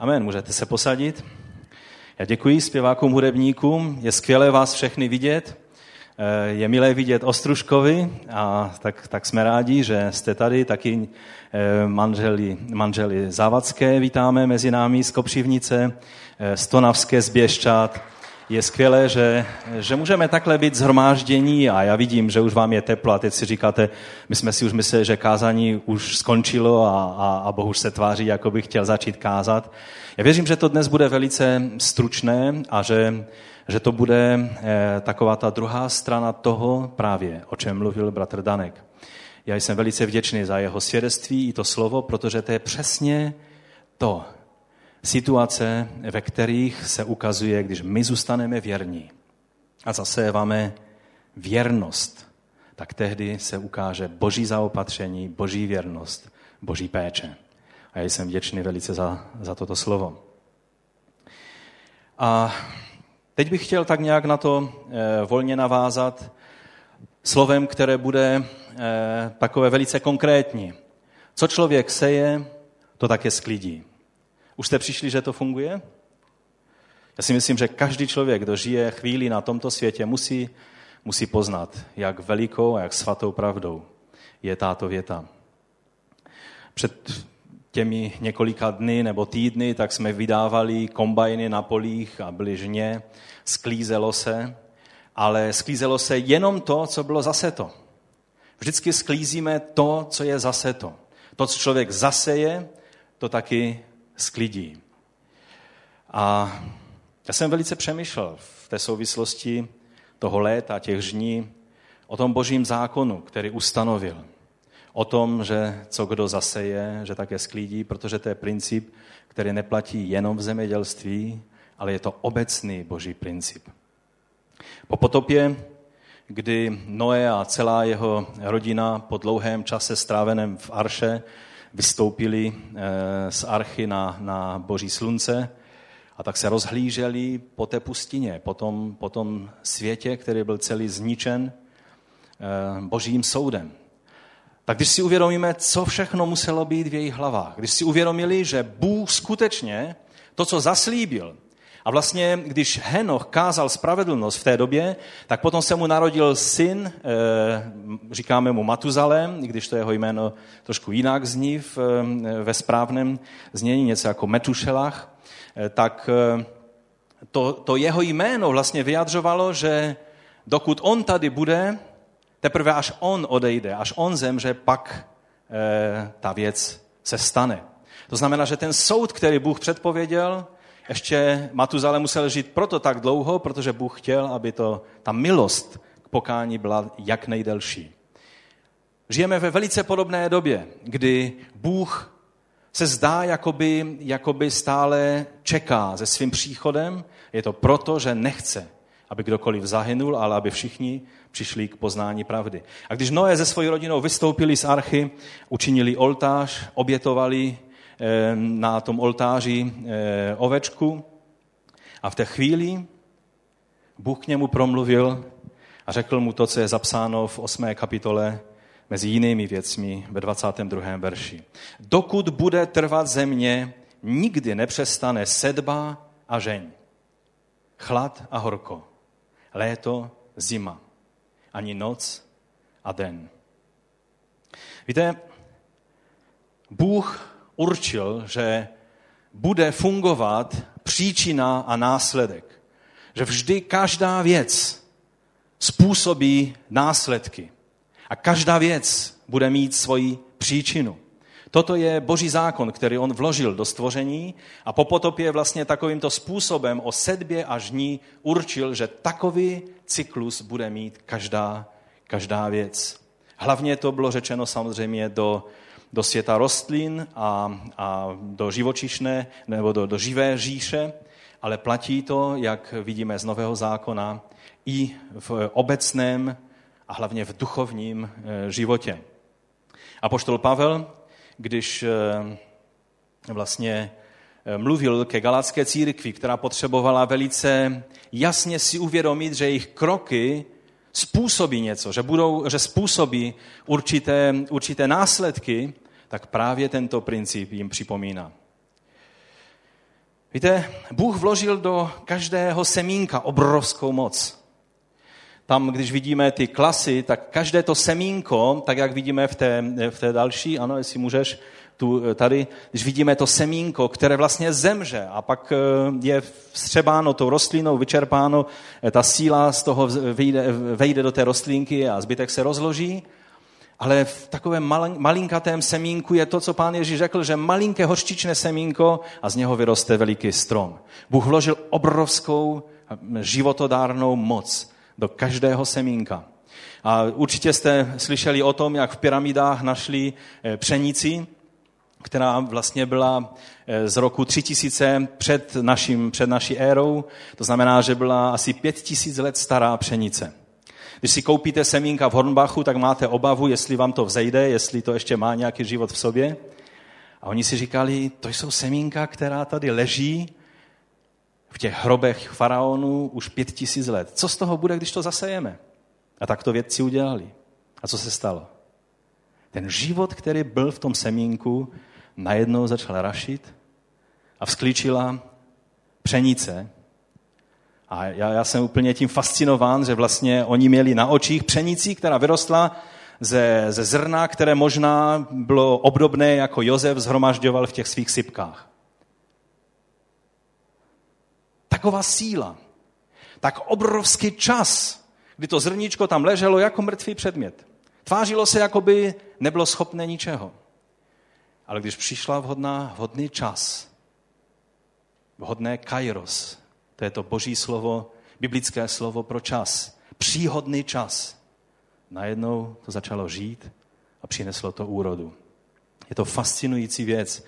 Amen, můžete se posadit. Já děkuji zpěvákům, hudebníkům, je skvělé vás všechny vidět. Eh, je milé vidět Ostruškovi a tak, tak jsme rádi, že jste tady. Taky eh, manželi, manželi Závadské vítáme mezi námi z Kopřivnice, eh, Stonavské z Běščat je skvělé, že, že můžeme takhle být zhromáždění a já vidím, že už vám je teplo a teď si říkáte, my jsme si už mysleli, že kázání už skončilo a, a, a Boh se tváří, jako by chtěl začít kázat. Já věřím, že to dnes bude velice stručné a že, že to bude eh, taková ta druhá strana toho právě, o čem mluvil bratr Danek. Já jsem velice vděčný za jeho svědectví i to slovo, protože to je přesně to, situace, ve kterých se ukazuje, když my zůstaneme věrní a zaséváme věrnost, tak tehdy se ukáže boží zaopatření, boží věrnost, boží péče. A já jsem vděčný velice za, za toto slovo. A teď bych chtěl tak nějak na to e, volně navázat slovem, které bude e, takové velice konkrétní. Co člověk seje, to také sklidí. Už jste přišli, že to funguje? Já si myslím, že každý člověk, kdo žije chvíli na tomto světě, musí, musí poznat, jak velikou a jak svatou pravdou je tato věta. Před těmi několika dny nebo týdny, tak jsme vydávali kombajny na polích a byly žně, sklízelo se, ale sklízelo se jenom to, co bylo zase to. Vždycky sklízíme to, co je zase to. To, co člověk zaseje, to taky sklidí. A já jsem velice přemýšlel v té souvislosti toho léta, těch žní, o tom božím zákonu, který ustanovil. O tom, že co kdo zaseje, že také sklídí, protože to je princip, který neplatí jenom v zemědělství, ale je to obecný boží princip. Po potopě, kdy Noé a celá jeho rodina po dlouhém čase stráveném v Arše vystoupili eh, z archy na, na boží slunce a tak se rozhlíželi po té pustině, po tom, po tom světě, který byl celý zničen eh, božím soudem. Tak když si uvědomíme, co všechno muselo být v jejich hlavách, když si uvědomili, že Bůh skutečně to, co zaslíbil, a vlastně, když Henoch kázal spravedlnost v té době, tak potom se mu narodil syn, eh, říkáme mu Matuzalem, když to jeho jméno trošku jinak zní eh, ve správném znění, něco jako Metušelach, eh, tak to, to jeho jméno vlastně vyjadřovalo, že dokud on tady bude, teprve až on odejde, až on zemře, pak ta věc se stane. To znamená, že ten soud, který Bůh předpověděl, ještě Matuzale musel žít proto tak dlouho, protože Bůh chtěl, aby to, ta milost k pokání byla jak nejdelší. Žijeme ve velice podobné době, kdy Bůh se zdá, jakoby, jakoby stále čeká se svým příchodem. Je to proto, že nechce, aby kdokoliv zahynul, ale aby všichni přišli k poznání pravdy. A když Noé se svojí rodinou vystoupili z archy, učinili oltář, obětovali na tom oltáři eh, ovečku a v té chvíli Bůh k němu promluvil a řekl mu to, co je zapsáno v 8. kapitole mezi jinými věcmi ve 22. verši. Dokud bude trvat země, nikdy nepřestane sedba a žeň. Chlad a horko. Léto, zima. Ani noc a den. Víte, Bůh určil, že bude fungovat příčina a následek. Že vždy každá věc způsobí následky. A každá věc bude mít svoji příčinu. Toto je boží zákon, který on vložil do stvoření a po potopě vlastně takovýmto způsobem o sedbě a žní určil, že takový cyklus bude mít každá, každá věc. Hlavně to bylo řečeno samozřejmě do do světa rostlin a, a do živočišné nebo do, do živé říše, ale platí to, jak vidíme z Nového zákona, i v obecném a hlavně v duchovním eh, životě. A poštol Pavel, když eh, vlastně eh, mluvil ke galacké církvi, která potřebovala velice jasně si uvědomit, že jejich kroky způsobí něco, že, budou, že způsobí určité, určité následky, tak právě tento princip jim připomíná. Víte, Bůh vložil do každého semínka obrovskou moc. Tam, když vidíme ty klasy, tak každé to semínko, tak jak vidíme v té, v té další, ano, jestli můžeš, tu, tady, když vidíme to semínko, které vlastně zemře a pak eh, je vstřebáno tou rostlinou, vyčerpáno, eh, ta síla z toho vejde, vejde do té rostlinky a zbytek se rozloží, ale v takovém malinkatém semínku je to, co pán Ježíš řekl, že malinké hořčičné semínko a z něho vyroste veliký strom. Bůh vložil obrovskou životodárnou moc do každého semínka. A určitě jste slyšeli o tom, jak v pyramidách našli eh, pšenici, která vlastně byla eh, z roku 3000 před, naším, před naší érou. To znamená, že byla asi 5000 let stará pšenice. Když si koupíte semínka v Hornbachu, tak máte obavu, jestli vám to vzejde, jestli to ještě má nějaký život v sobě. A oni si říkali, to jsou semínka, která tady leží v těch hrobech faraonů už pět tisíc let. Co z toho bude, když to zasejeme? A tak to vědci udělali. A co se stalo? Ten život, který byl v tom semínku, najednou začal rašit a vzklíčila pšenice, a já, já jsem úplně tím fascinován, že vlastně oni měli na očích pšenici, která vyrostla ze, ze zrna, které možná bylo obdobné, jako Jozef zhromažďoval v těch svých sypkách. Taková síla, tak obrovský čas, kdy to zrníčko tam leželo jako mrtvý předmět. Tvářilo se, jako by nebylo schopné ničeho. Ale když přišla vhodná, vhodný čas, vhodné kairos, to je to boží slovo, biblické slovo pro čas. Příhodný čas. Najednou to začalo žít a přineslo to úrodu. Je to fascinující věc.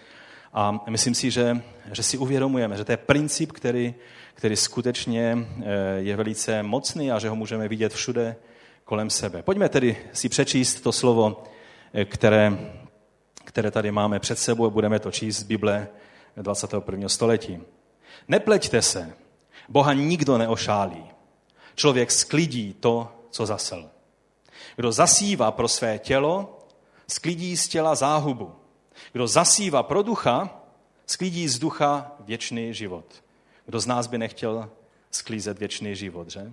A myslím si, že, že si uvědomujeme, že to je princip, který, který skutečně eh, je velice mocný a že ho můžeme vidět všude kolem sebe. Pojďme tedy si přečíst to slovo, které, které tady máme před sebou a budeme to číst z Bible 21. století. Nepleťte se, Boha nikdo neošálí. Člověk sklidí to, co zasel. Kdo zasívá pro své tělo, sklidí z těla záhubu. Kdo zasívá pro ducha, sklidí z ducha věčný život. Kdo z nás by nechtěl sklízet věčný život, že?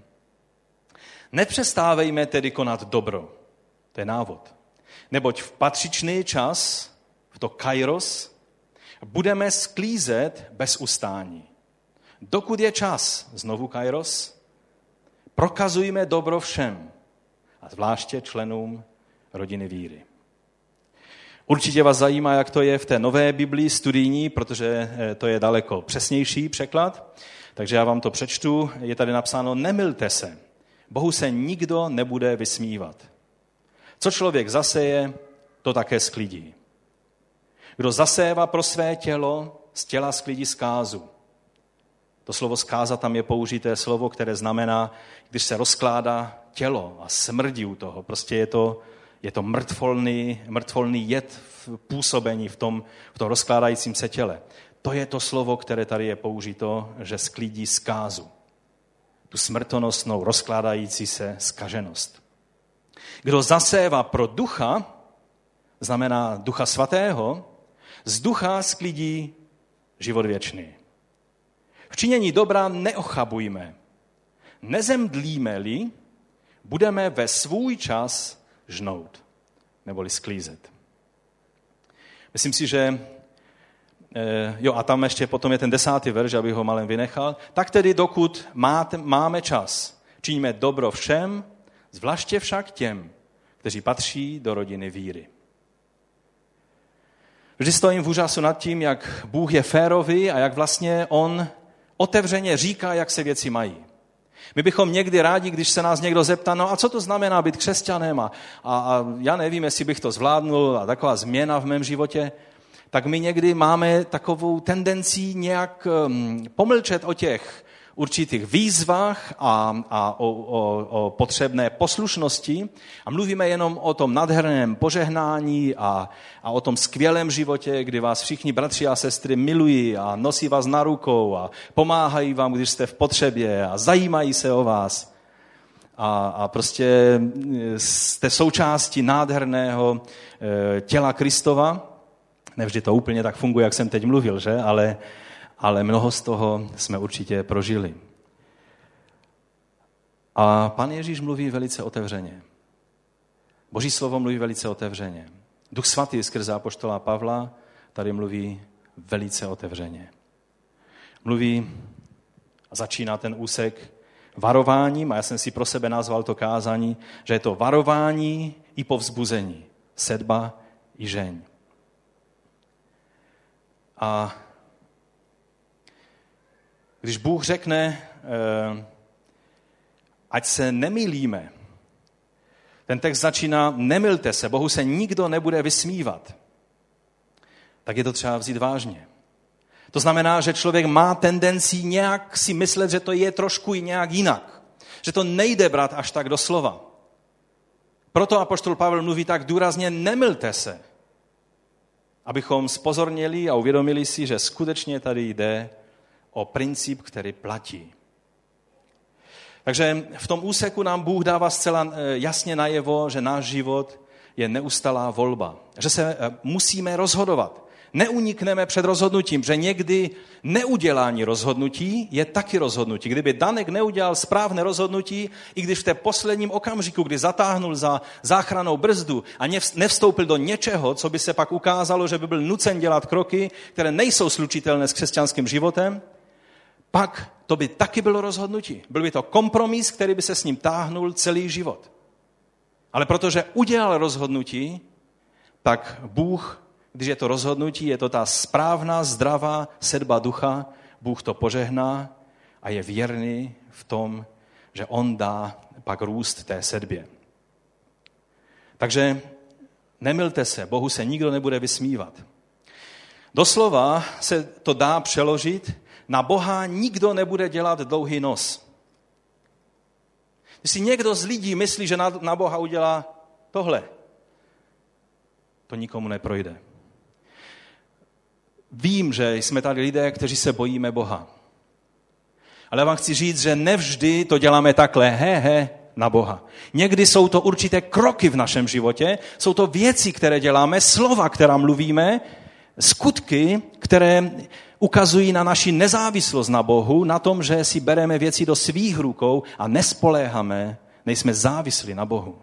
Nepřestávejme tedy konat dobro. To je návod. Neboť v patřičný čas, v to kairos, budeme sklízet bez ustání. Dokud je čas, znovu Kairos, prokazujme dobro všem, a zvláště členům rodiny víry. Určitě vás zajímá, jak to je v té nové Biblii studijní, protože eh, to je daleko přesnější překlad. Takže já vám to přečtu. Je tady napsáno, nemilte se. Bohu se nikdo nebude vysmívat. Co člověk zaseje, to také sklidí. Kdo zasévá pro své tělo, z těla sklidí zkázu. To slovo zkáza tam je použité slovo, které znamená, když se rozkládá tělo a smrdí u toho. Prostě je to, je to mrtvolný, mrtvolný jed v působení v tom, v tom rozkládajícím se těle. To je to slovo, které tady je použito, že sklidí zkázu. Tu smrtonosnou, rozkládající se skaženost. Kdo zasévá pro ducha, znamená ducha svatého, z ducha sklidí život věčný. V činění dobra neochabujme. Nezemdlíme-li, budeme ve svůj čas žnout, neboli sklízet. Myslím si, že eh, Jo, a tam ještě potom je ten desátý verš, abych ho malem vynechal. Tak tedy, dokud máte, máme čas, činíme dobro všem, zvláště však těm, kteří patří do rodiny víry. Vždy stojím v úžasu nad tím, jak Bůh je férový a jak vlastně On otevřeně říká, jak se věci mají. My bychom někdy rádi, když se nás někdo zeptá, no a co to znamená být křesťanem a, a, a já nevím, jestli bych to zvládnul a taková změna v mém životě, tak my někdy máme takovou tendenci nějak um, pomlčet o těch určitých výzvách a, a o, o, o potřebné poslušnosti a mluvíme jenom o tom nadherném požehnání a, a o tom skvělém životě, kdy vás všichni bratři a sestry milují a nosí vás na rukou a pomáhají vám, když jste v potřebě a zajímají se o vás. A, a prostě jste součástí nádherného e, těla Kristova. Nevždy to úplně tak funguje, jak jsem teď mluvil, že? Ale, ale mnoho z toho jsme určitě prožili. A pan Ježíš mluví velice otevřeně. Boží slovo mluví velice otevřeně. Duch svatý skrze apoštola Pavla tady mluví velice otevřeně. Mluví a začíná ten úsek varováním, a já jsem si pro sebe nazval to kázání, že je to varování i povzbuzení. Sedba i žeň. A když Bůh řekne, eh, ať se nemilíme, ten text začíná, nemilte se, Bohu se nikdo nebude vysmívat, tak je to třeba vzít vážně. To znamená, že člověk má tendenci nějak si myslet, že to je trošku i nějak jinak. Že to nejde brát až tak do slova. Proto apoštol Pavel mluví tak důrazně, nemilte se. Abychom spozornili a uvědomili si, že skutečně tady jde o princip, který platí. Takže v tom úseku nám Bůh dává zcela eh, jasně najevo, že náš život je neustalá volba. Že se eh, musíme rozhodovat. Neunikneme před rozhodnutím, že někdy neudělání rozhodnutí je taky rozhodnutí. Kdyby Danek neudělal správné rozhodnutí, i když v té posledním okamžiku, kdy zatáhnul za záchranou brzdu a nevstoupil do něčeho, co by se pak ukázalo, že by byl nucen dělat kroky, které nejsou slučitelné s křesťanským životem, pak to by taky bylo rozhodnutí. Byl by to kompromis, který by se s ním táhnul celý život. Ale protože udělal rozhodnutí, tak Bůh, když je to rozhodnutí, je to ta správná, zdravá sedba ducha, Bůh to požehná a je věrný v tom, že on dá pak růst té sedbě. Takže nemilte se, Bohu se nikdo nebude vysmívat. Doslova se to dá přeložit, na Boha nikdo nebude dělat dlouhý nos. Když někdo z lidí myslí, že na, na Boha udělá tohle, to nikomu neprojde. Vím, že jsme tady lidé, kteří se bojíme Boha. Ale vám chci říct, že nevždy to děláme takhle, he, he, na Boha. Někdy jsou to určité kroky v našem životě, jsou to věci, které děláme, slova, která mluvíme, skutky, které ukazují na naši nezávislost na Bohu, na tom, že si bereme věci do svých rukou a nespoléháme, nejsme závislí na Bohu.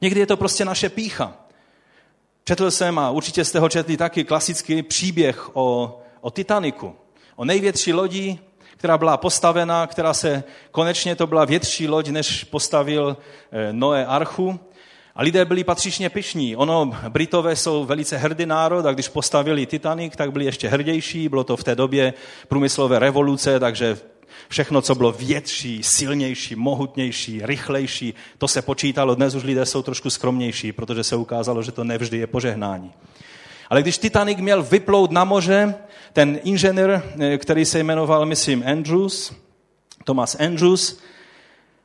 Někdy je to prostě naše pícha. Četl jsem, a určitě jste ho četli taky, klasický příběh o, o Titaniku. O největší lodi, která byla postavena, která se, konečně to byla větší loď, než postavil eh, Noé Archu. A lidé byli patřičně pyšní. Ono, Britové jsou velice hrdý národ a když postavili Titanic, tak byli ještě hrdější. Bylo to v té době průmyslové revoluce, takže všechno, co bylo větší, silnější, mohutnější, rychlejší, to se počítalo. Dnes už lidé jsou trošku skromnější, protože se ukázalo, že to nevždy je požehnání. Ale když Titanic měl vyplout na moře, ten inženýr, eh, který se jmenoval, myslím, Andrews, Thomas Andrews,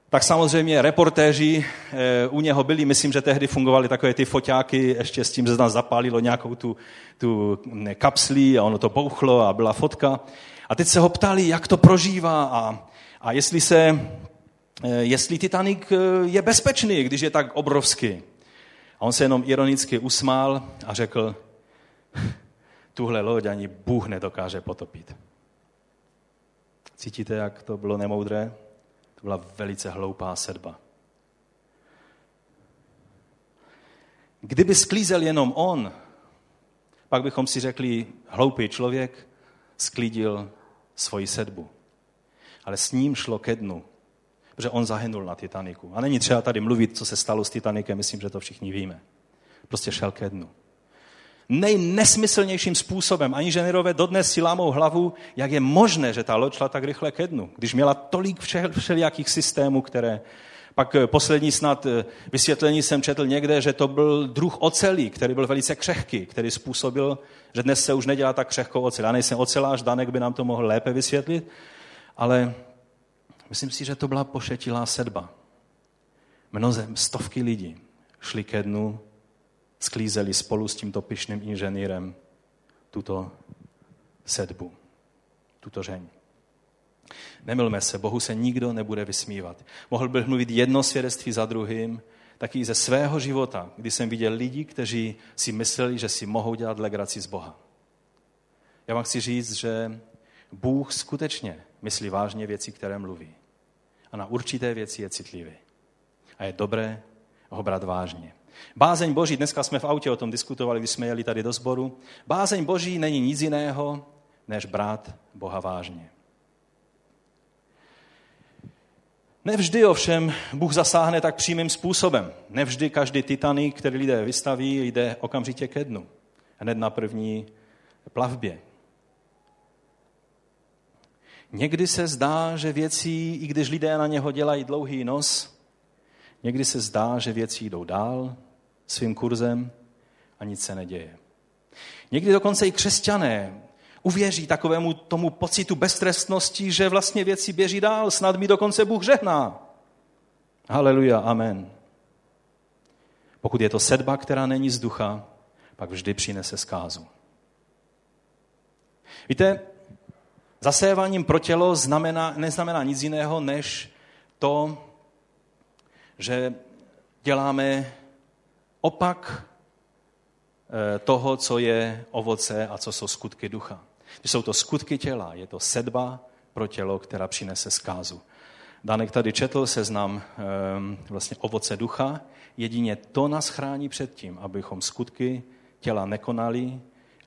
tak samozřejmě reportéři e, u něho byli, myslím, že tehdy fungovaly takové ty foťáky, ještě s tím, že nás zapálilo nějakou tu, tu kapslí a ono to bouchlo a byla fotka. A teď se ho ptali, jak to prožívá a, a jestli, se, e, jestli Titanic e, je bezpečný, když je tak obrovský. A on se jenom ironicky usmál a řekl, tuhle loď ani Bůh nedokáže potopit. Cítíte, jak to bylo nemoudré? To byla velice hloupá sedba. Kdyby sklízel jenom on, pak bychom si řekli, hloupý člověk sklídil svoji sedbu. Ale s ním šlo ke dnu, protože on zahynul na Titaniku. A není třeba tady mluvit, co se stalo s Titanikem, myslím, že to všichni víme. Prostě šel ke dnu nejnesmyslnějším způsobem. Ani ženerové dodnes si lámou hlavu, jak je možné, že ta loď šla tak rychle ke dnu, když měla tolik všelijakých systémů, které pak eh, poslední snad eh, vysvětlení jsem četl někde, že to byl druh ocelí, který byl velice křehký, který způsobil, že dnes se už nedělá tak křehkou ocel. Já nejsem ocelář, Danek by nám to mohl lépe vysvětlit, ale myslím si, že to byla pošetilá sedba. Mnoze, stovky lidí šli ke dnu sklízeli spolu s tímto pyšným inženýrem tuto sedbu, tuto žeň. Nemilme se, Bohu se nikdo nebude vysmívat. Mohl bych mluvit jedno svědectví za druhým, taky ze svého života, kdy jsem viděl lidi, kteří si mysleli, že si mohou dělat legraci z Boha. Já vám chci říct, že Bůh skutečně myslí vážně věci, které mluví. A na určité věci je citlivý. A je dobré ho brát vážně. Bázeň Boží, dneska jsme v autě o tom diskutovali, když jsme jeli tady do sboru. Bázeň Boží není nic jiného, než brát Boha vážně. Nevždy ovšem Bůh zasáhne tak přímým způsobem. Nevždy každý Titanic, který lidé vystaví, jde okamžitě ke dnu. Hned na první plavbě. Někdy se zdá, že věci, i když lidé na něho dělají dlouhý nos, někdy se zdá, že věci jdou dál svým kurzem a nic se neděje. Někdy dokonce i křesťané uvěří takovému tomu pocitu beztrestnosti, že vlastně věci běží dál, snad mi dokonce Bůh žehná. Haleluja, amen. Pokud je to sedba, která není z ducha, pak vždy přinese zkázu. Víte, zaséváním pro tělo znamená, neznamená nic jiného, než to, že děláme opak eh, toho, co je ovoce a co jsou skutky ducha. Jsou to skutky těla, je to sedba pro tělo, která přinese zkázu. Danek tady četl seznam ehm, vlastně ovoce ducha. Jedině to nás chrání před tím, abychom skutky těla nekonali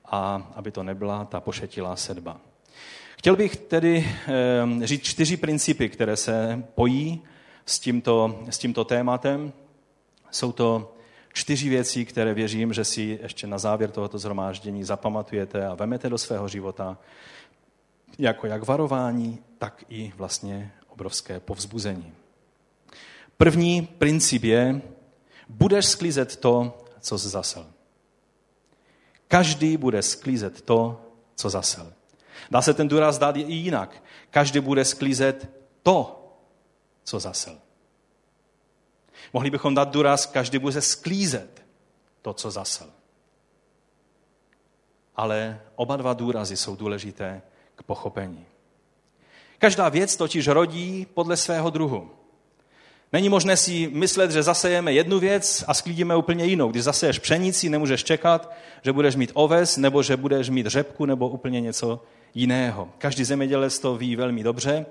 a aby to nebyla ta pošetilá sedba. Chtěl bych tedy ehm, říct čtyři principy, které se pojí s tímto, s tímto tématem. Jsou to čtyři věci, které věřím, že si ještě na závěr tohoto zhromáždění zapamatujete a vemete do svého života jako jak varování, tak i vlastně obrovské povzbuzení. První princip je, budeš sklízet to, co jsi zasel. Každý bude sklízet to, co zasel. Dá se ten důraz dát i jinak. Každý bude sklízet to, co zasel. Mohli bychom dát důraz, každý bude sklízet to, co zasel. Ale oba dva důrazy jsou důležité k pochopení. Každá věc totiž rodí podle svého druhu. Není možné si myslet, že zasejeme jednu věc a sklídíme úplně jinou. Když zaseješ pšenici, nemůžeš čekat, že budeš mít oves, nebo že budeš mít řepku, nebo úplně něco jiného. Každý zemědělec to ví velmi dobře.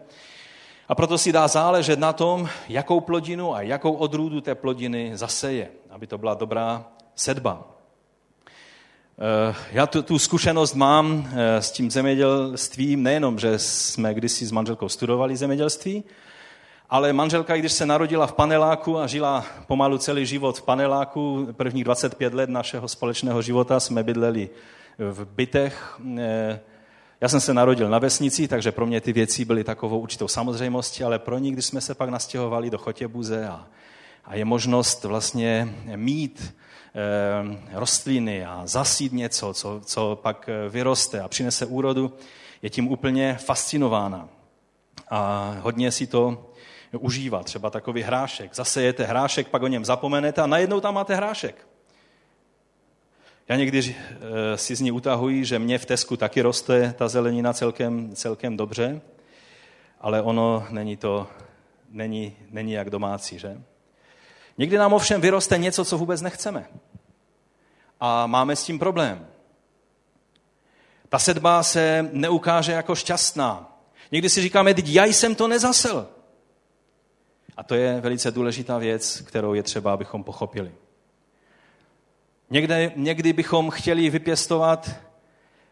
A proto si dá záležet na tom, jakou plodinu a jakou odrůdu té plodiny zaseje, aby to byla dobrá sedba. Eh, já tu, tu zkušenost mám eh, s tím zemědělstvím, nejenom, že jsme kdysi s manželkou studovali zemědělství, ale manželka, když se narodila v paneláku a žila pomalu celý život v paneláku, prvních 25 let našeho společného života jsme bydleli v bytech, eh, já jsem se narodil na vesnici, takže pro mě ty věci byly takovou určitou samozřejmostí, ale pro ní, když jsme se pak nastěhovali do Chotěbuze a, a je možnost vlastně mít e, rostliny a zasít něco, co, co pak eh, vyroste a přinese úrodu, je tím úplně fascinována. A hodně si to užívá. Třeba takový hrášek. Zase jete hrášek, pak o něm zapomenete a najednou tam máte hrášek. Já někdy eh, si z ní utahuji, že mě v Tesku taky roste ta zelenina celkem, celkem dobře, ale ono není to, není, není jak domácí, že? Někdy nám ovšem vyroste něco, co vůbec nechceme. A máme s tím problém. Ta sedba se neukáže jako šťastná. Někdy si říkáme, teď já jsem to nezasel. A to je velice důležitá věc, kterou je třeba, abychom pochopili. Někde, někdy bychom chtěli vypěstovat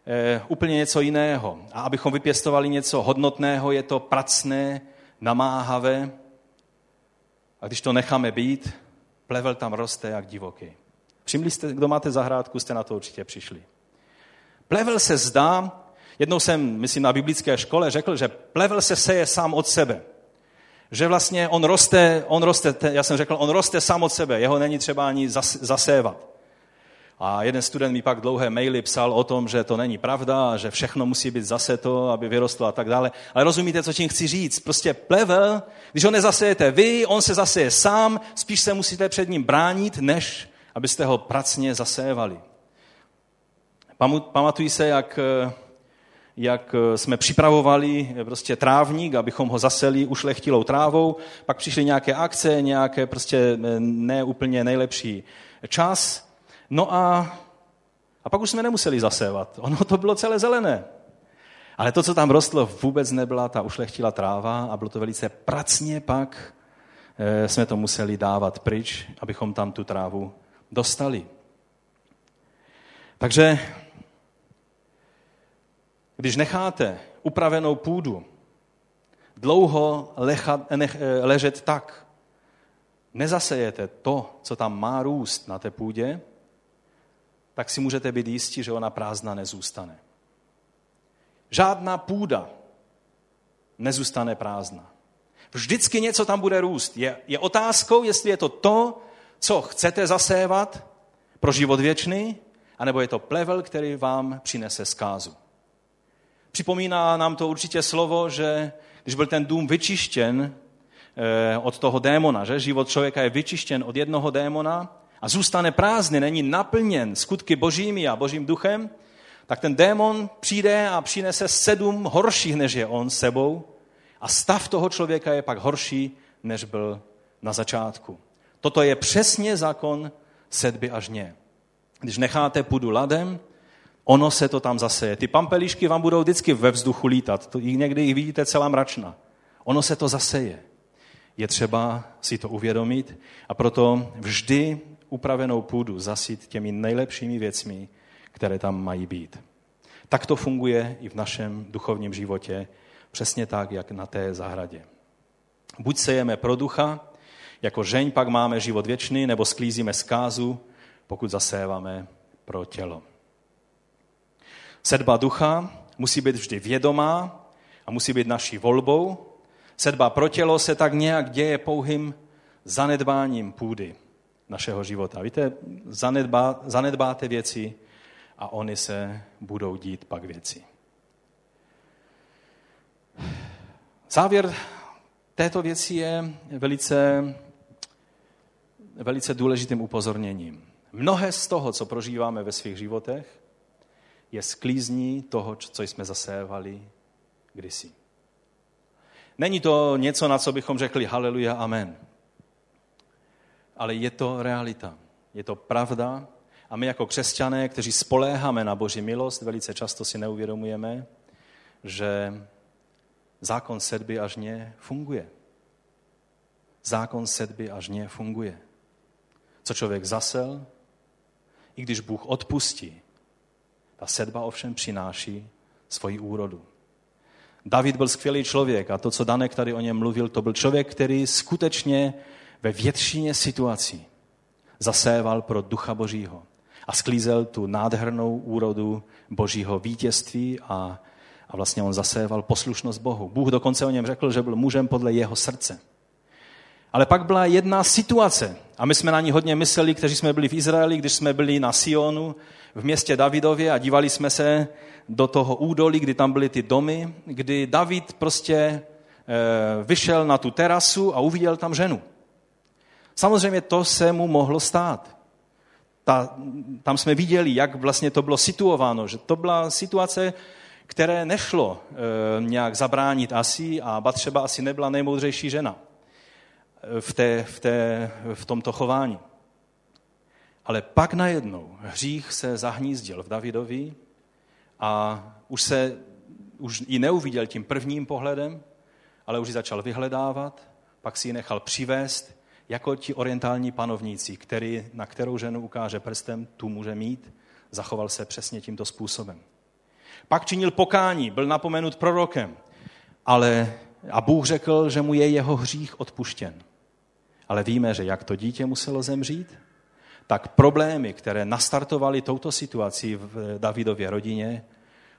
eh, úplně něco jiného. A abychom vypěstovali něco hodnotného, je to pracné, namáhavé. A když to necháme být, plevel tam roste jak divoký. Všimli jste, kdo máte zahrádku, jste na to určitě přišli. Plevel se zdá, jednou jsem, myslím, na biblické škole řekl, že plevel se seje sám od sebe. Že vlastně on roste, on roste, já jsem řekl, on roste sám od sebe, jeho není třeba ani zasévat. A jeden student mi pak dlouhé maily psal o tom, že to není pravda, že všechno musí být zase to, aby vyrostlo a tak dále. Ale rozumíte, co tím chci říct? Prostě plevel, když ho nezasejete vy, on se zaseje sám, spíš se musíte před ním bránit, než abyste ho pracně zasévali. Pamatuji se, jak, jak jsme připravovali prostě trávník, abychom ho zaseli ušlechtilou trávou, pak přišly nějaké akce, nějaké prostě neúplně nejlepší čas, No a A pak už jsme nemuseli zasévat. Ono to bylo celé zelené. Ale to, co tam rostlo, vůbec nebyla ta ušlechtila tráva a bylo to velice pracně pak eh, jsme to museli dávat pryč, abychom tam tu trávu dostali. Takže když necháte upravenou půdu dlouho lechat, nech, eh, ležet tak, nezasejete to, co tam má růst na té půdě, tak si můžete být jistí, že ona prázdna nezůstane. Žádná půda nezůstane prázdná. Vždycky něco tam bude růst. Je, je otázkou, jestli je to to, co chcete zasévat pro život věčný, anebo je to plevel, který vám přinese zkázu. Připomíná nám to určitě slovo, že když byl ten dům vyčištěn eh, od toho démona, že život člověka je vyčištěn od jednoho démona a zůstane prázdný, není naplněn skutky božími a božím duchem, tak ten démon přijde a přinese sedm horších, než je on sebou a stav toho člověka je pak horší, než byl na začátku. Toto je přesně zákon sedby a žně. Když necháte půdu ladem, ono se to tam zaseje. Ty pampelišky vám budou vždycky ve vzduchu lítat. To, někdy jich vidíte celá mračna. Ono se to zaseje. Je třeba si to uvědomit a proto vždy upravenou půdu zasit těmi nejlepšími věcmi, které tam mají být. Tak to funguje i v našem duchovním životě, přesně tak, jak na té zahradě. Buď sejeme pro ducha, jako žeň pak máme život věčný, nebo sklízíme zkázu, pokud zaséváme pro tělo. Sedba ducha musí být vždy vědomá a musí být naší volbou. Sedba pro tělo se tak nějak děje pouhým zanedbáním půdy našeho života. Víte, zanedbá, zanedbáte věci a oni se budou dít pak věci. Závěr této věci je velice, velice důležitým upozorněním. Mnohé z toho, co prožíváme ve svých životech, je sklízní toho, co jsme zasévali kdysi. Není to něco, na co bychom řekli haleluja, amen. Ale je to realita. Je to pravda. A my jako křesťané, kteří spoléháme na Boží milost, velice často si neuvědomujeme, že zákon sedby a žně funguje. Zákon sedby a žně funguje. Co člověk zasel, i když Bůh odpustí, ta sedba ovšem přináší svoji úrodu. David byl skvělý člověk a to, co Danek tady o něm mluvil, to byl člověk, který skutečně ve většině situací zaséval pro ducha božího a sklízel tu nádhernou úrodu božího vítězství a, a vlastně on zaséval poslušnost Bohu. Bůh dokonce o něm řekl, že byl mužem podle jeho srdce. Ale pak byla jedna situace, a my jsme na ní hodně mysleli, kteří jsme byli v Izraeli, když jsme byli na Sionu, v městě Davidově a dívali jsme se do toho údolí, kdy tam byly ty domy, kdy David prostě e, vyšel na tu terasu a uviděl tam ženu. Samozřejmě to se mu mohlo stát. Ta, tam jsme viděli, jak vlastně to bylo situováno, že to byla situace, které nešlo e, nějak zabránit asi a Batřeba asi nebyla nejmoudřejší žena v, té, v, té, v tomto chování. Ale pak najednou hřích se zahnízdil v Davidovi a už se už ji neuviděl tím prvním pohledem, ale už ji začal vyhledávat, pak si ji nechal přivést jako ti orientální panovníci, který, na kterou ženu ukáže prstem, tu může mít, zachoval se přesně tímto způsobem. Pak činil pokání, byl napomenut prorokem, ale a Bůh řekl, že mu je jeho hřích odpuštěn. Ale víme, že jak to dítě muselo zemřít, tak problémy, které nastartovaly touto situací v Davidově rodině,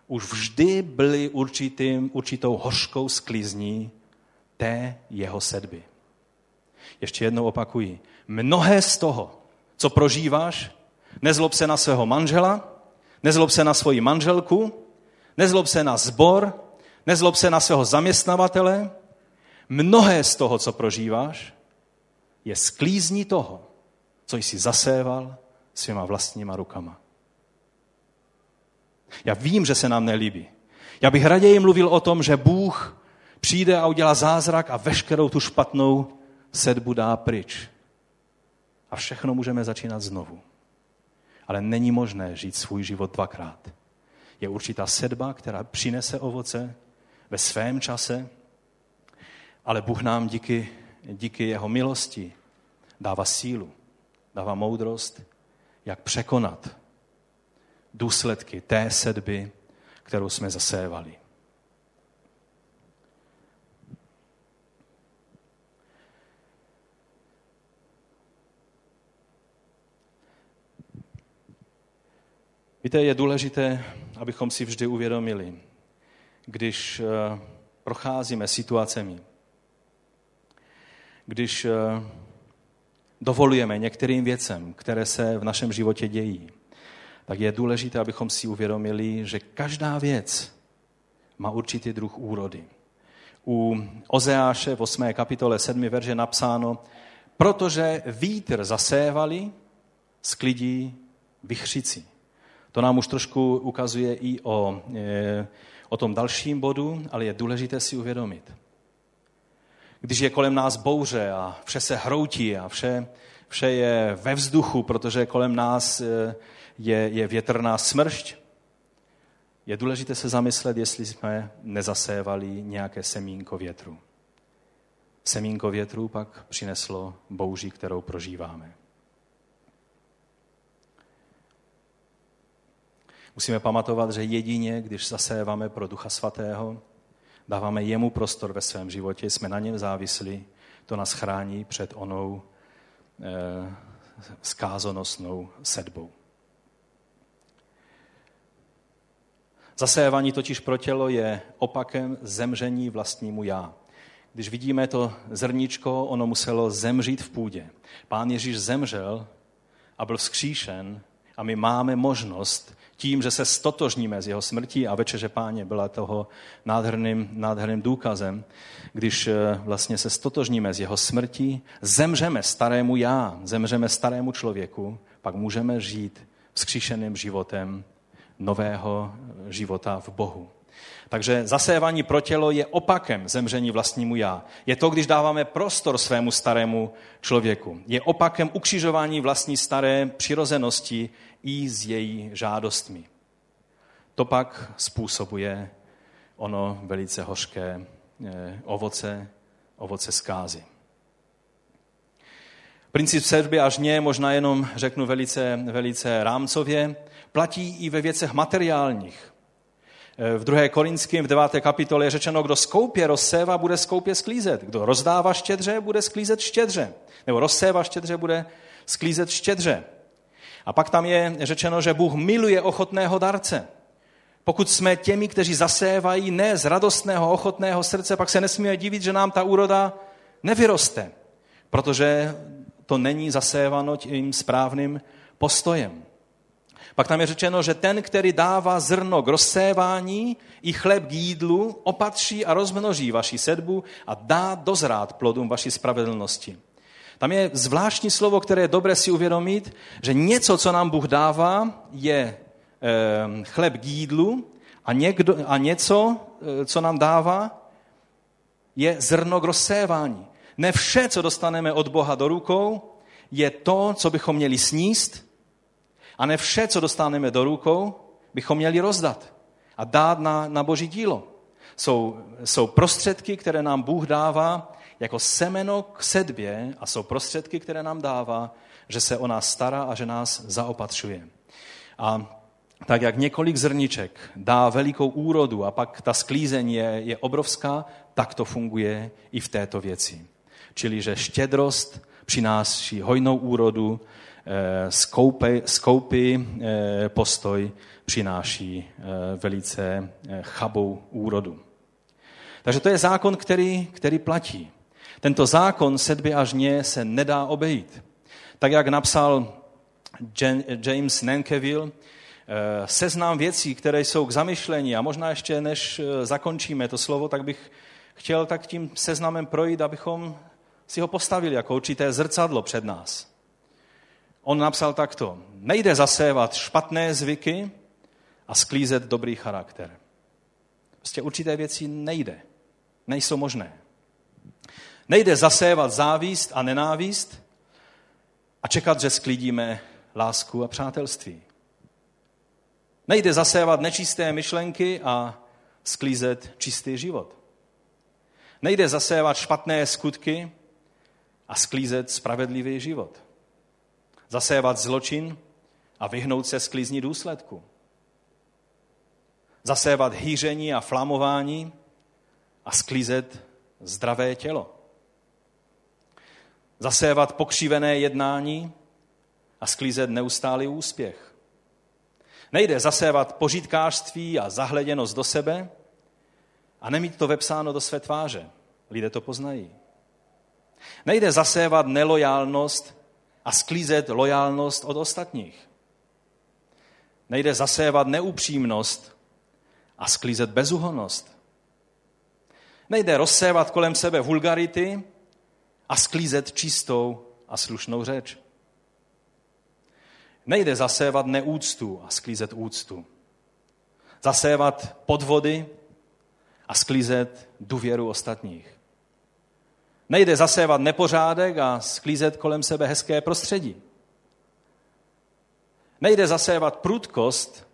už vždy byly určitým, určitou hořkou sklizní té jeho sedby. Ještě jednou opakuji. Mnohé z toho, co prožíváš, nezlob se na svého manžela, nezlob se na svoji manželku, nezlob se na zbor, nezlob se na svého zaměstnavatele. Mnohé z toho, co prožíváš, je sklízní toho, co jsi zaséval svýma vlastníma rukama. Já vím, že se nám nelíbí. Já bych raději mluvil o tom, že Bůh přijde a udělá zázrak a veškerou tu špatnou sedbu dá pryč. A všechno můžeme začínat znovu. ale není možné žít svůj život dvakrát. Je určitá sedba, která přinese ovoce ve svém čase, ale Bůh nám díky, díky jeho milosti dává sílu, dává moudrost, jak překonat důsledky té sedby, kterou jsme zasévali. Víte, je důležité, abychom si vždy uvědomili, když eh, procházíme situacemi, když eh, dovolujeme některým věcem, které se v našem životě dějí, tak je důležité, abychom si uvědomili, že každá věc má určitý druh úrody. U Ozeáše v 8. kapitole 7. verže napsáno, protože vítr zasévali, sklidí vychřici. To nám už trošku ukazuje i o, e, o tom dalším bodu, ale je důležité si uvědomit. Když je kolem nás bouře a vše se hroutí a vše, vše je ve vzduchu, protože kolem nás e, je, je větrná smršť, je důležité se zamyslet, jestli jsme nezasévali nějaké semínko větru. Semínko větru pak přineslo bouři, kterou prožíváme. Musíme pamatovat, že jedině, když zaséváme pro Ducha Svatého, dáváme jemu prostor ve svém životě, jsme na něm závislí, to nás chrání před onou eh, skázonosnou sedbou. Zasévání totiž pro tělo je opakem zemření vlastnímu já. Když vidíme to zrníčko, ono muselo zemřít v půdě. Pán Ježíš zemřel a byl vzkříšen a my máme možnost tím, že se stotožníme s jeho smrtí a večeře páně byla toho nádherným, nádherným důkazem, když eh, vlastně se stotožníme s jeho smrtí, zemřeme starému já, zemřeme starému člověku, pak můžeme žít vzkříšeným životem nového života v Bohu. Takže zasévání pro tělo je opakem zemření vlastnímu já. Je to, když dáváme prostor svému starému člověku. Je opakem ukřižování vlastní staré přirozenosti i s její žádostmi. To pak způsobuje ono velice hořké eh, ovoce, ovoce zkázy. Princip sedby až mě, možná jenom řeknu velice, velice rámcově, platí i ve věcech materiálních. Eh, v 2. Korinském v 9. kapitole je řečeno, kdo skoupě rozsévá, bude skoupě sklízet. Kdo rozdává štědře, bude sklízet štědře. Nebo rozsévá štědře, bude sklízet štědře. A pak tam je řečeno, že Bůh miluje ochotného darce. Pokud jsme těmi, kteří zasévají ne z radostného, ochotného srdce, pak se nesmíme divit, že nám ta úroda nevyroste, protože to není zasévano tím správným postojem. Pak tam je řečeno, že ten, který dává zrno k rozsévání i chléb k jídlu, opatří a rozmnoží vaši sedbu a dá dozrát plodům vaší spravedlnosti. Tam je zvláštní slovo, které je dobré si uvědomit, že něco, co nám Bůh dává, je eh, chléb k jídlu a, někdo, a něco, eh, co nám dává, je zrno k rozsévání. Ne vše, co dostaneme od Boha do rukou, je to, co bychom měli sníst, a ne vše, co dostaneme do rukou, bychom měli rozdat a dát na, na boží dílo. Jsou, jsou prostředky, které nám Bůh dává jako semeno k sedbě a jsou prostředky, které nám dává, že se o nás stará a že nás zaopatřuje. A tak jak několik zrniček dá velikou úrodu a pak ta sklízeň je, je obrovská, tak to funguje i v této věci. Čili, že štědrost přináší hojnou úrodu, skoupy, skoupy postoj přináší eh, velice eh, chabou úrodu. Takže to je zákon, který, který platí. Tento zákon sedby až ně se nedá obejít. Tak jak napsal James Nankeville, eh, seznám věcí, které jsou k zamyšlení a možná ještě než zakončíme to slovo, tak bych chtěl tak tím seznamem projít, abychom si ho postavili jako určité zrcadlo před nás. On napsal takto. Nejde zasévat špatné zvyky a sklízet dobrý charakter. Prostě určité věci nejde. Nejsou možné. Nejde zasévat závist a nenávist a čekat, že sklidíme lásku a přátelství. Nejde zasévat nečisté myšlenky a sklízet čistý život. Nejde zasévat špatné skutky a sklízet spravedlivý život. Zasévat zločin a vyhnout se sklízni důsledku. Zasévat hýření a flamování a sklízet zdravé tělo. Zasévat pokřivené jednání a sklízet neustálý úspěch. Nejde zasévat pořítkářství a zahleděnost do sebe a nemít to vepsáno do své tváře. Lidé to poznají. Nejde zasévat nelojálnost a sklízet lojálnost od ostatních. Nejde zasévat neupřímnost a sklízet bezuhonnost. Nejde rozsévat kolem sebe vulgarity a sklízet čistou a slušnou řeč. Nejde zasévat neúctu a sklízet úctu. Zasévat podvody a sklízet důvěru ostatních. Nejde zasévat nepořádek a sklízet kolem sebe hezké prostředí. Nejde zasévat prudkost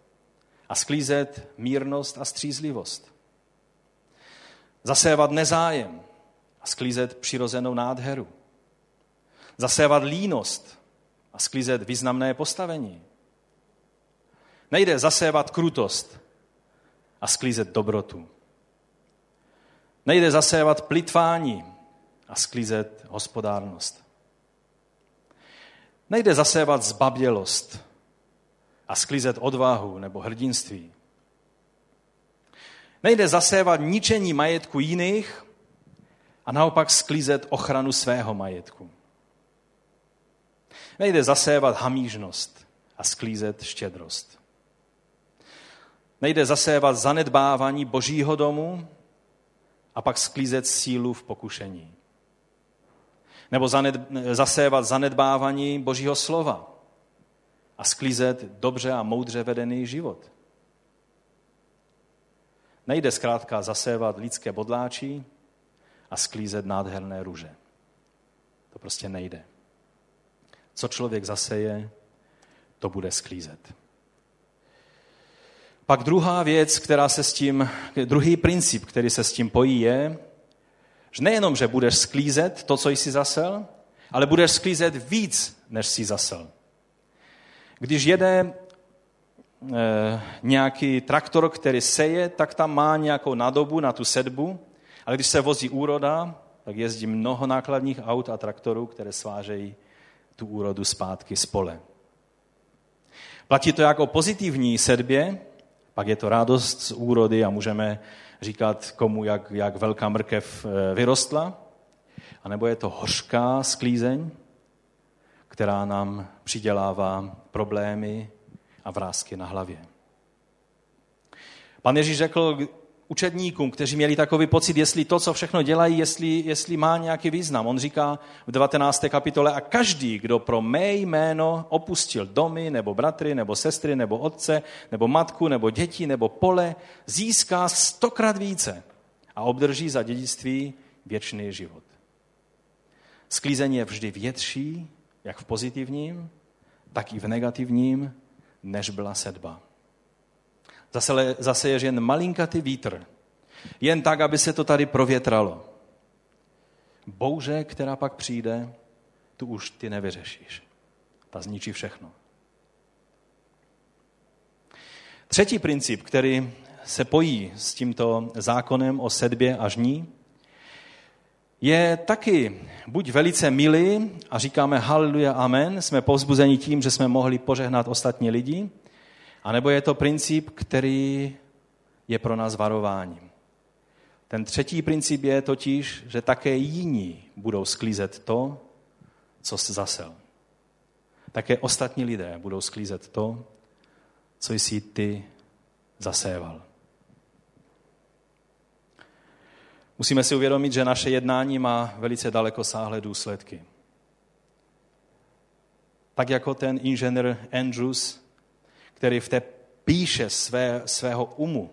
a sklízet mírnost a střízlivost. Zasévat nezájem a sklízet přirozenou nádheru. Zasévat línost a sklízet významné postavení. Nejde zasévat krutost a sklízet dobrotu. Nejde zasévat plitvání a sklízet hospodárnost. Nejde zasévat zbabělost a sklízet odvahu nebo hrdinství. Nejde zasévat ničení majetku jiných a naopak sklízet ochranu svého majetku. Nejde zasévat hamížnost a sklízet štědrost. Nejde zasévat zanedbávání božího domu a pak sklízet sílu v pokušení. Nebo zaned, zasévat zanedbávání božího slova a sklízet dobře a moudře vedený život. Nejde zkrátka zasévat lidské bodláčí a sklízet nádherné růže. To prostě nejde. Co člověk zaseje, to bude sklízet. Pak druhá věc, která se s tím, druhý princip, který se s tím pojí, je, že nejenom, že budeš sklízet to, co jsi zasel, ale budeš sklízet víc, než jsi zasel. Když jede e, nějaký traktor, který seje, tak tam má nějakou nadobu na tu sedbu, ale když se vozí úroda, tak jezdí mnoho nákladních aut a traktorů, které svážejí tu úrodu zpátky z pole. Platí to jako pozitivní sedbě, pak je to radost z úrody a můžeme říkat komu, jak, jak velká mrkev eh, vyrostla. A nebo je to hořká sklízeň, která nám přidělává problémy a vrázky na hlavě. Pan Ježíš řekl, učedníkům, kteří měli takový pocit, jestli to, co všechno dělají, jestli, jestli má nějaký význam. On říká v 19. kapitole, a každý, kdo pro mé jméno opustil domy, nebo bratry, nebo sestry, nebo otce, nebo matku, nebo děti, nebo pole, získá stokrát více a obdrží za dědictví věčný život. Sklízení je vždy větší, jak v pozitivním, tak i v negativním, než byla sedba. Zase, zase je jen malinkatý vítr. Jen tak, aby se to tady provětralo. Bouře, která pak přijde, tu už ty nevyřešíš. Ta zničí všechno. Třetí princip, který se pojí s tímto zákonem o sedbě a žní, je taky buď velice milý a říkáme haleluja, amen, jsme povzbuzeni tím, že jsme mohli požehnat ostatní lidi, a nebo je to princip, který je pro nás varováním. Ten třetí princip je totiž, že také jiní budou sklízet to, co jsi zasel. Také ostatní lidé budou sklízet to, co jsi ty zaséval. Musíme si uvědomit, že naše jednání má velice dalekosáhlé důsledky. Tak jako ten inženýr Andrews který v té píše své, svého umu,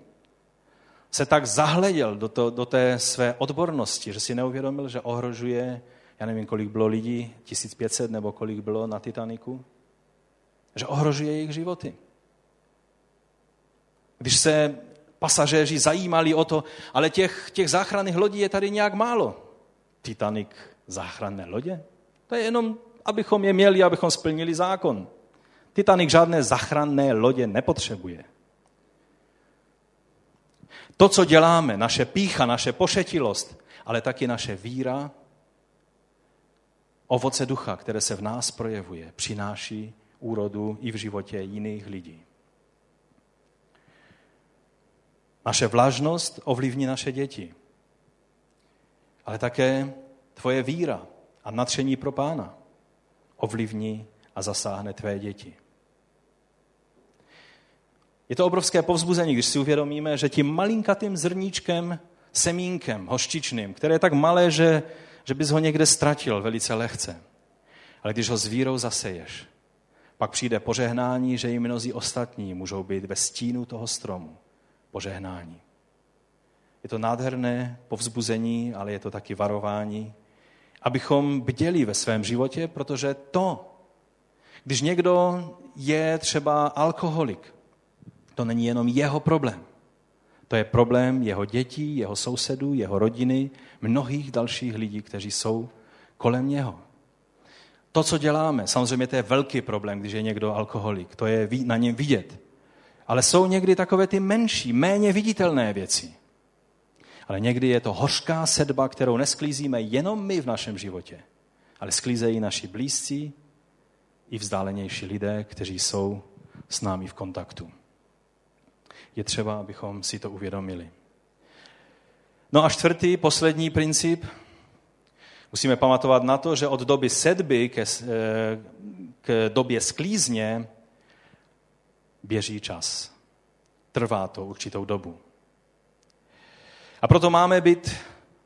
se tak zahleděl do, to, do té své odbornosti, že si neuvědomil, že ohrožuje, já nevím, kolik bylo lidí, 1500 nebo kolik bylo na Titaniku. že ohrožuje jejich životy. Když se pasažéři zajímali o to, ale těch, těch záchranných lodí je tady nějak málo. Titanic záchranné lodě? To je jenom, abychom je měli, abychom splnili zákon. Titanic žádné záchranné lodě nepotřebuje. To, co děláme, naše pícha, naše pošetilost, ale taky naše víra, ovoce ducha, které se v nás projevuje, přináší úrodu i v životě jiných lidí. Naše vlažnost ovlivní naše děti, ale také tvoje víra a natření pro pána ovlivní a zasáhne tvé děti. Je to obrovské povzbuzení, když si uvědomíme, že tím malinkatým zrníčkem, semínkem hoštičným, které je tak malé, že, že bys ho někde ztratil velice lehce. Ale když ho s vírou zaseješ, pak přijde požehnání, že i mnozí ostatní můžou být ve stínu toho stromu. Požehnání. Je to nádherné povzbuzení, ale je to taky varování, abychom bděli ve svém životě, protože to, když někdo je třeba alkoholik, to není jenom jeho problém. To je problém jeho dětí, jeho sousedů, jeho rodiny, mnohých dalších lidí, kteří jsou kolem něho. To, co děláme, samozřejmě to je velký problém, když je někdo alkoholik. To je na něm vidět. Ale jsou někdy takové ty menší, méně viditelné věci. Ale někdy je to hořká sedba, kterou nesklízíme jenom my v našem životě, ale sklízejí naši blízcí i vzdálenější lidé, kteří jsou s námi v kontaktu je třeba, abychom si to uvědomili. No a čtvrtý, poslední princip. Musíme pamatovat na to, že od doby sedby ke, eh, k době sklízně běží čas. Trvá to určitou dobu. A proto máme být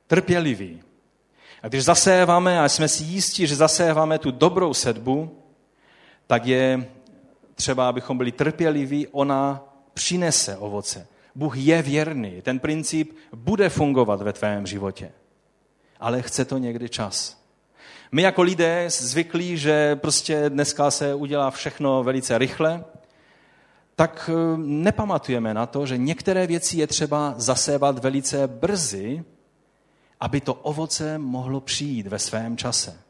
trpěliví. A když zaséváme a jsme si jistí, že zaséváme tu dobrou sedbu, tak je třeba, abychom byli trpěliví, ona přinese ovoce. Bůh je věrný. Ten princip bude fungovat ve tvém životě. Ale chce to někdy čas. My jako lidé zvyklí, že prostě dneska se udělá všechno velice rychle, tak eh, nepamatujeme na to, že některé věci je třeba zasévat velice brzy, aby to ovoce mohlo přijít ve svém čase.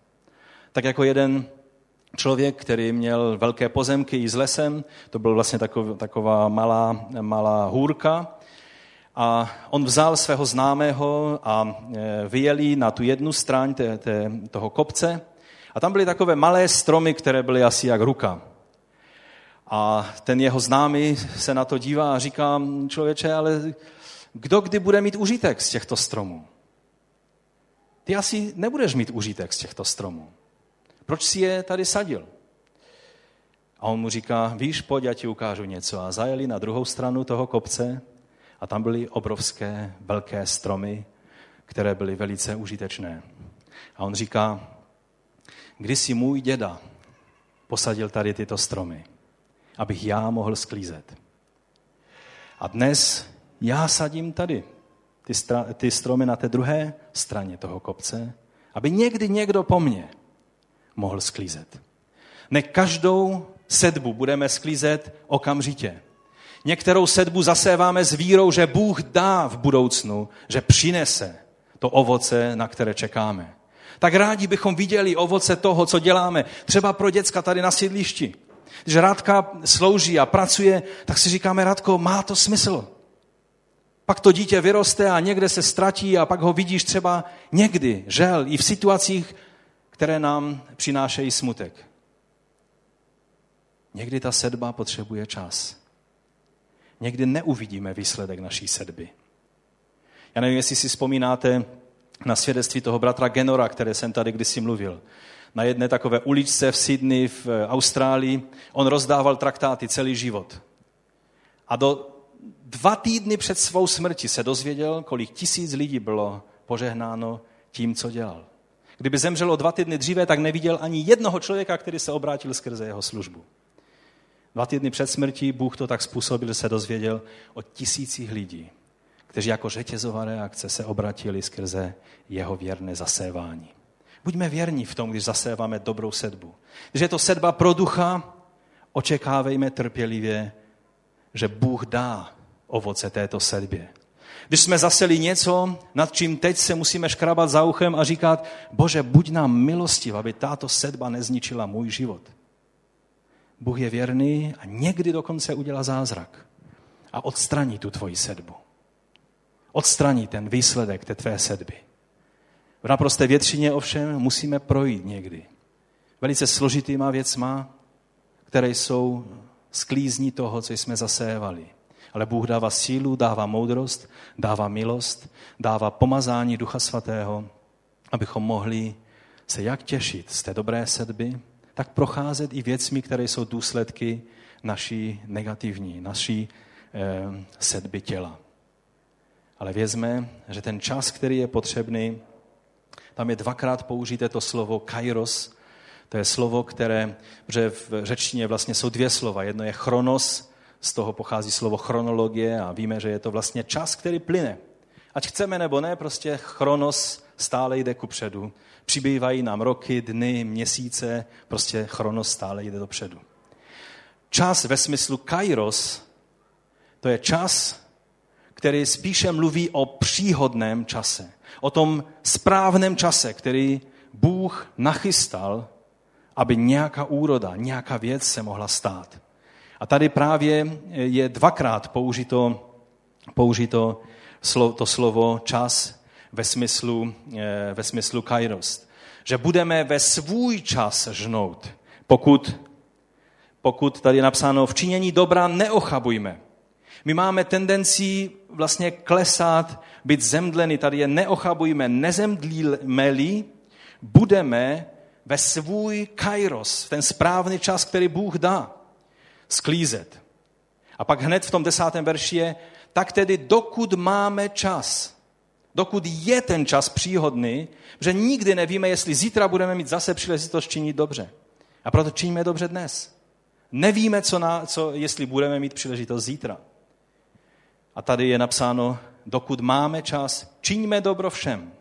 Tak jako jeden člověk, který měl velké pozemky i s lesem, to byl vlastně taková malá, malá hůrka, a on vzal svého známého a e, vyjeli na tu jednu stráň té, té, toho kopce a tam byly takové malé stromy, které byly asi jak ruka. A ten jeho známý se na to dívá a říká, člověče, ale kdo kdy bude mít užitek z těchto stromů? Ty asi nebudeš mít užitek z těchto stromů. Proč si je tady sadil? A on mu říká, víš, pojď, já ti ukážu něco. A zajeli na druhou stranu toho kopce a tam byly obrovské, velké stromy, které byly velice užitečné. A on říká, když si můj děda posadil tady tyto stromy, abych já mohl sklízet. A dnes já sadím tady ty, ty stromy na té druhé straně toho kopce, aby někdy někdo po mně mohl sklízet. Ne každou sedbu budeme sklízet okamžitě. Některou sedbu zaséváme s vírou, že Bůh dá v budoucnu, že přinese to ovoce, na které čekáme. Tak rádi bychom viděli ovoce toho, co děláme. Třeba pro děcka tady na sídlišti. Když Radka slouží a pracuje, tak si říkáme, Radko, má to smysl. Pak to dítě vyroste a někde se ztratí a pak ho vidíš třeba někdy, žel, i v situacích, které nám přinášejí smutek. Někdy ta sedba potřebuje čas. Někdy neuvidíme výsledek naší sedby. Já nevím, jestli si vzpomínáte na svědectví toho bratra Genora, které jsem tady kdysi mluvil. Na jedné takové uličce v Sydney v Austrálii on rozdával traktáty celý život. A do dva týdny před svou smrti se dozvěděl, kolik tisíc lidí bylo požehnáno tím, co dělal. Kdyby zemřelo dva týdny dříve, tak neviděl ani jednoho člověka, který se obrátil skrze jeho službu. Dva týdny před smrtí Bůh to tak způsobil, že se dozvěděl o tisících lidí, kteří jako řetězová reakce se obratili skrze jeho věrné zasévání. Buďme věrní v tom, když zaséváme dobrou sedbu. Když je to sedba pro ducha, očekávejme trpělivě, že Bůh dá ovoce této sedbě. Když jsme zaseli něco, nad čím teď se musíme škrabat za uchem a říkat, bože, buď nám milostiv, aby táto sedba nezničila můj život. Bůh je věrný a někdy dokonce udělá zázrak a odstraní tu tvoji sedbu. Odstraní ten výsledek té tvé sedby. V naprosté většině ovšem musíme projít někdy. Velice složitýma věcma, které jsou sklízní toho, co jsme zasévali. Ale Bůh dává sílu, dává moudrost, dává milost, dává pomazání Ducha Svatého, abychom mohli se jak těšit z té dobré sedby, tak procházet i věcmi, které jsou důsledky naší negativní, naší eh, sedby těla. Ale vězme, že ten čas, který je potřebný, tam je dvakrát použité to slovo kairos. To je slovo, které, v řečtině vlastně jsou dvě slova. Jedno je chronos, z toho pochází slovo chronologie a víme, že je to vlastně čas, který plyne. Ať chceme nebo ne, prostě chronos stále jde ku předu. Přibývají nám roky, dny, měsíce, prostě chronos stále jde dopředu. Čas ve smyslu kairos, to je čas, který spíše mluví o příhodném čase. O tom správném čase, který Bůh nachystal, aby nějaká úroda, nějaká věc se mohla stát. A tady právě je dvakrát použito, použito to slovo čas ve smyslu, eh, ve smyslu kairos. Že budeme ve svůj čas žnout. Pokud, pokud tady je napsáno v činění dobra neochabujme. My máme tendenci vlastně klesat, být zemdleny. Tady je neochabujme, nezemdlíme-li, budeme ve svůj kairos, ten správný čas, který Bůh dá sklízet. A pak hned v tom desátém verši je, tak tedy dokud máme čas, dokud je ten čas příhodný, že nikdy nevíme, jestli zítra budeme mít zase příležitost činit dobře. A proto činíme dobře dnes. Nevíme, co na, co, jestli budeme mít příležitost zítra. A tady je napsáno, dokud máme čas, čiňme dobro všem.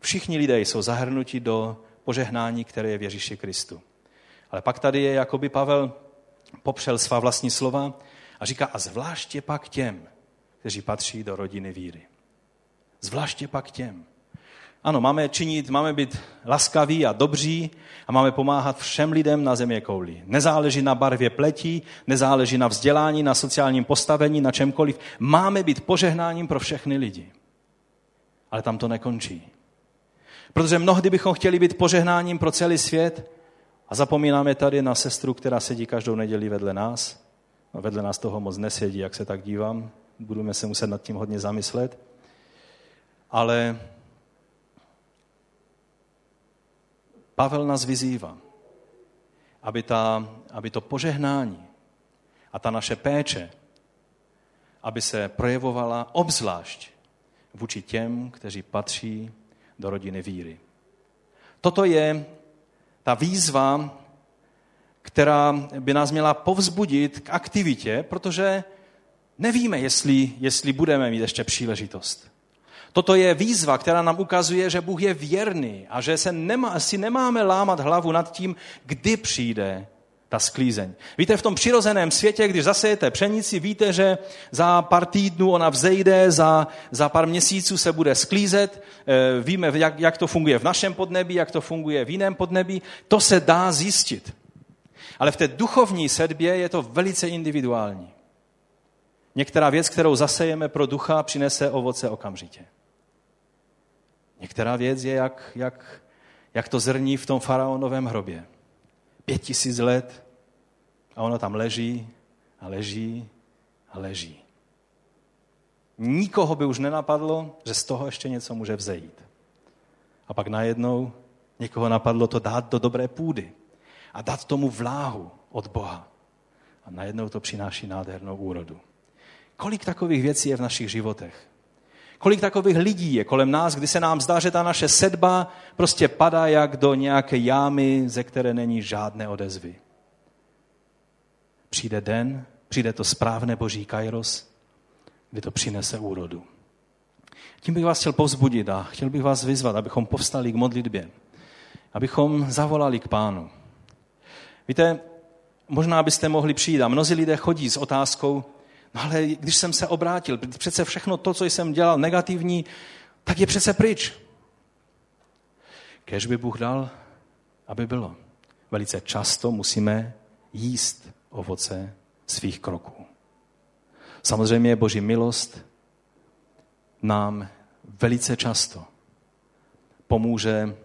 Všichni lidé jsou zahrnuti do požehnání, které je v Ježíši Kristu. Ale pak tady je, jakoby Pavel popřel svá vlastní slova a říká, a zvláště pak těm, kteří patří do rodiny víry. Zvláště pak těm. Ano, máme činit, máme být laskaví a dobří a máme pomáhat všem lidem na země kouli. Nezáleží na barvě pletí, nezáleží na vzdělání, na sociálním postavení, na čemkoliv. Máme být požehnáním pro všechny lidi. Ale tam to nekončí. Protože mnohdy bychom chtěli být požehnáním pro celý svět, a zapomínáme tady na sestru, která sedí každou neděli vedle nás. No, vedle nás toho moc nesedí, jak se tak dívám. Budeme se muset nad tím hodně zamyslet. Ale Pavel nás vyzývá, aby, ta, aby to požehnání a ta naše péče, aby se projevovala obzvlášť vůči těm, kteří patří do rodiny víry. Toto je ta výzva, která by nás měla povzbudit k aktivitě, protože nevíme, jestli, jestli budeme mít ještě příležitost. Toto je výzva, která nám ukazuje, že Bůh je věrný a že se nemá, si nemáme lámat hlavu nad tím, kdy přijde ta sklízeň. Víte, v tom přirozeném světě, když zasejete pšenici, víte, že za pár týdnů ona vzejde, za, za pár měsíců se bude sklízet. Eh, víme, jak, jak to funguje v našem podnebí, jak to funguje v jiném podnebí. To se dá zjistit. Ale v té duchovní sedbě je to velice individuální. Některá věc, kterou zasejeme pro ducha, přinese ovoce okamžitě. Některá věc je jak, jak, jak to zrní v tom faraonovém hrobě pět tisíc let a ono tam leží a leží a leží. Nikoho by už nenapadlo, že z toho ještě něco může vzejít. A pak najednou někoho napadlo to dát do dobré půdy a dát tomu vláhu od Boha. A najednou to přináší nádhernou úrodu. Kolik takových věcí je v našich životech? Kolik takových lidí je kolem nás, kdy se nám zdá, že ta naše sedba prostě padá jak do nějaké jámy, ze které není žádné odezvy. Přijde den, přijde to správné boží kairos, kdy to přinese úrodu. Tím bych vás chtěl povzbudit a chtěl bych vás vyzvat, abychom povstali k modlitbě. Abychom zavolali k pánu. Víte, možná byste mohli přijít a mnozí lidé chodí s otázkou, no ale když jsem se obrátil, přece všechno to, co jsem dělal negativní, tak je přece pryč. Kež by Bůh dal, aby bylo. Velice často musíme jíst ovoce svých kroků. Samozřejmě Boží milost nám velice často pomůže,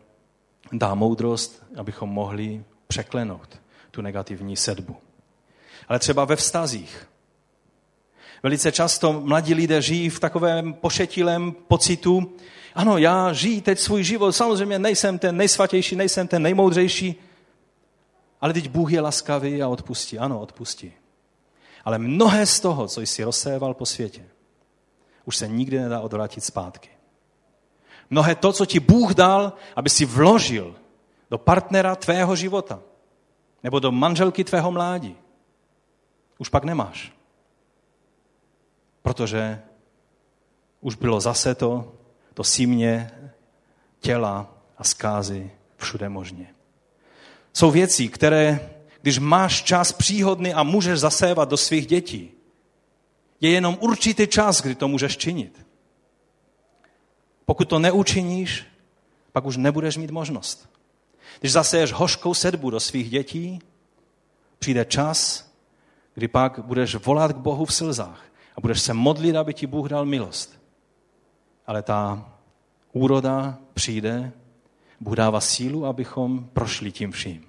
dá moudrost, abychom mohli překlenout tu negativní sedbu. Ale třeba ve vztazích. Velice často mladí lidé žijí v takovém pošetilém pocitu, ano, já žiji teď svůj život, samozřejmě nejsem ten nejsvatější, nejsem ten nejmoudřejší, ale teď Bůh je laskavý a odpustí. Ano, odpustí. Ale mnohé z toho, co jsi rozséval po světě, už se nikdy nedá odvrátit zpátky. Mnohé to, co ti Bůh dal, aby si vložil do partnera tvého života nebo do manželky tvého mládí, už pak nemáš. Protože už bylo zase to, to símě těla a zkázy všude možně. Jsou věci, které, když máš čas příhodný a můžeš zasévat do svých dětí, je jenom určitý čas, kdy to můžeš činit. Pokud to neučiníš, pak už nebudeš mít možnost. Když zaseješ hořkou sedbu do svých dětí, přijde čas, kdy pak budeš volat k Bohu v slzách a budeš se modlit, aby ti Bůh dal milost. Ale ta úroda přijde, Bůh dává sílu, abychom prošli tím vším.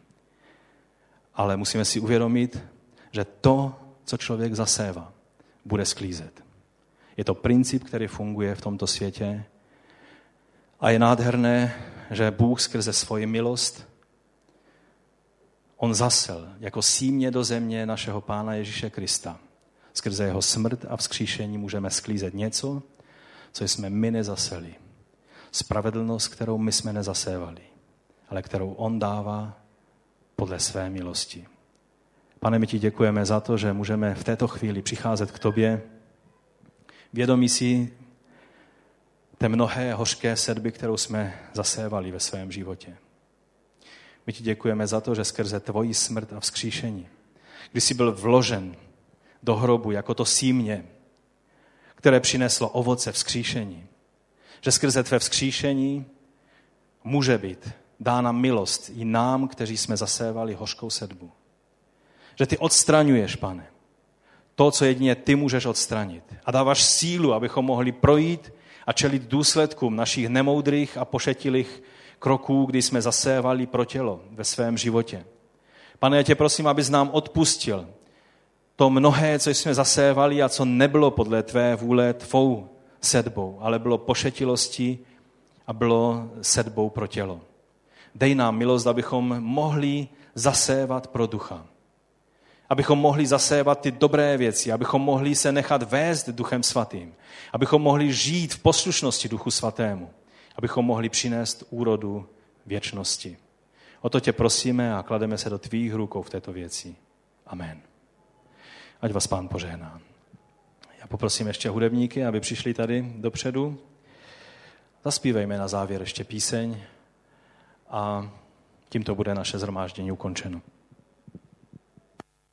Ale musíme si uvědomit, že to, co člověk zasévá, bude sklízet. Je to princip, který funguje v tomto světě a je nádherné, že Bůh skrze svoji milost on zasel jako símě do země našeho Pána Ježíše Krista. Skrze jeho smrt a vzkříšení můžeme sklízet něco, co jsme my nezaseli. Spravedlnost, kterou my jsme nezasévali, ale kterou on dává podle své milosti. Pane, my ti děkujeme za to, že můžeme v této chvíli přicházet k tobě, vědomí si té mnohé hořké sedby, kterou jsme zasévali ve svém životě. My ti děkujeme za to, že skrze tvoji smrt a vzkříšení, kdy jsi byl vložen do hrobu jako to símě, které přineslo ovoce vzkříšení, že skrze tvé vzkříšení může být dána milost i nám, kteří jsme zasévali hořkou sedbu. Že ty odstraňuješ, pane, to, co jedině ty můžeš odstranit. A dáváš sílu, abychom mohli projít a čelit důsledkům našich nemoudrých a pošetilých kroků, kdy jsme zasévali pro tělo ve svém životě. Pane, já tě prosím, abys nám odpustil to mnohé, co jsme zasévali a co nebylo podle tvé vůle tvou sedbou, ale bylo pošetilostí a bylo sedbou pro tělo. Dej nám milost, abychom mohli zasévat pro ducha. Abychom mohli zasévat ty dobré věci, abychom mohli se nechat vést duchem svatým, abychom mohli žít v poslušnosti duchu svatému, abychom mohli přinést úrodu věčnosti. O to tě prosíme a klademe se do tvých rukou v této věci. Amen. Ať vás pán požehná. Já poprosím ještě hudebníky, aby přišli tady dopředu. Zaspívejme na závěr ještě píseň a tímto bude naše zhromáždění ukončeno.